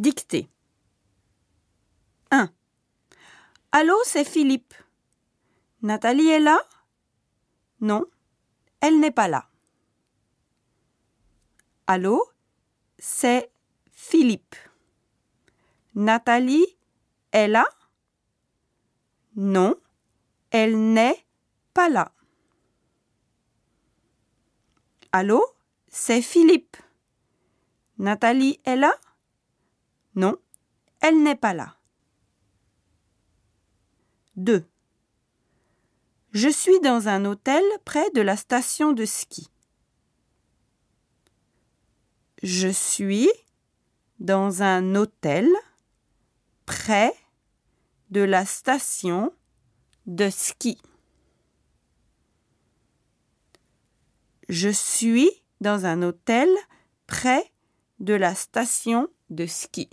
Dictée. 1. Allô, c'est Philippe. Nathalie est là? Non, elle n'est pas là. Allô, c'est Philippe. Nathalie est là? Non, elle n'est pas là. Allô, c'est Philippe. Nathalie est là? Non, elle n'est pas là. 2. Je suis dans un hôtel près de la station de ski. Je suis dans un hôtel près de la station de ski. Je suis dans un hôtel près de la station de ski.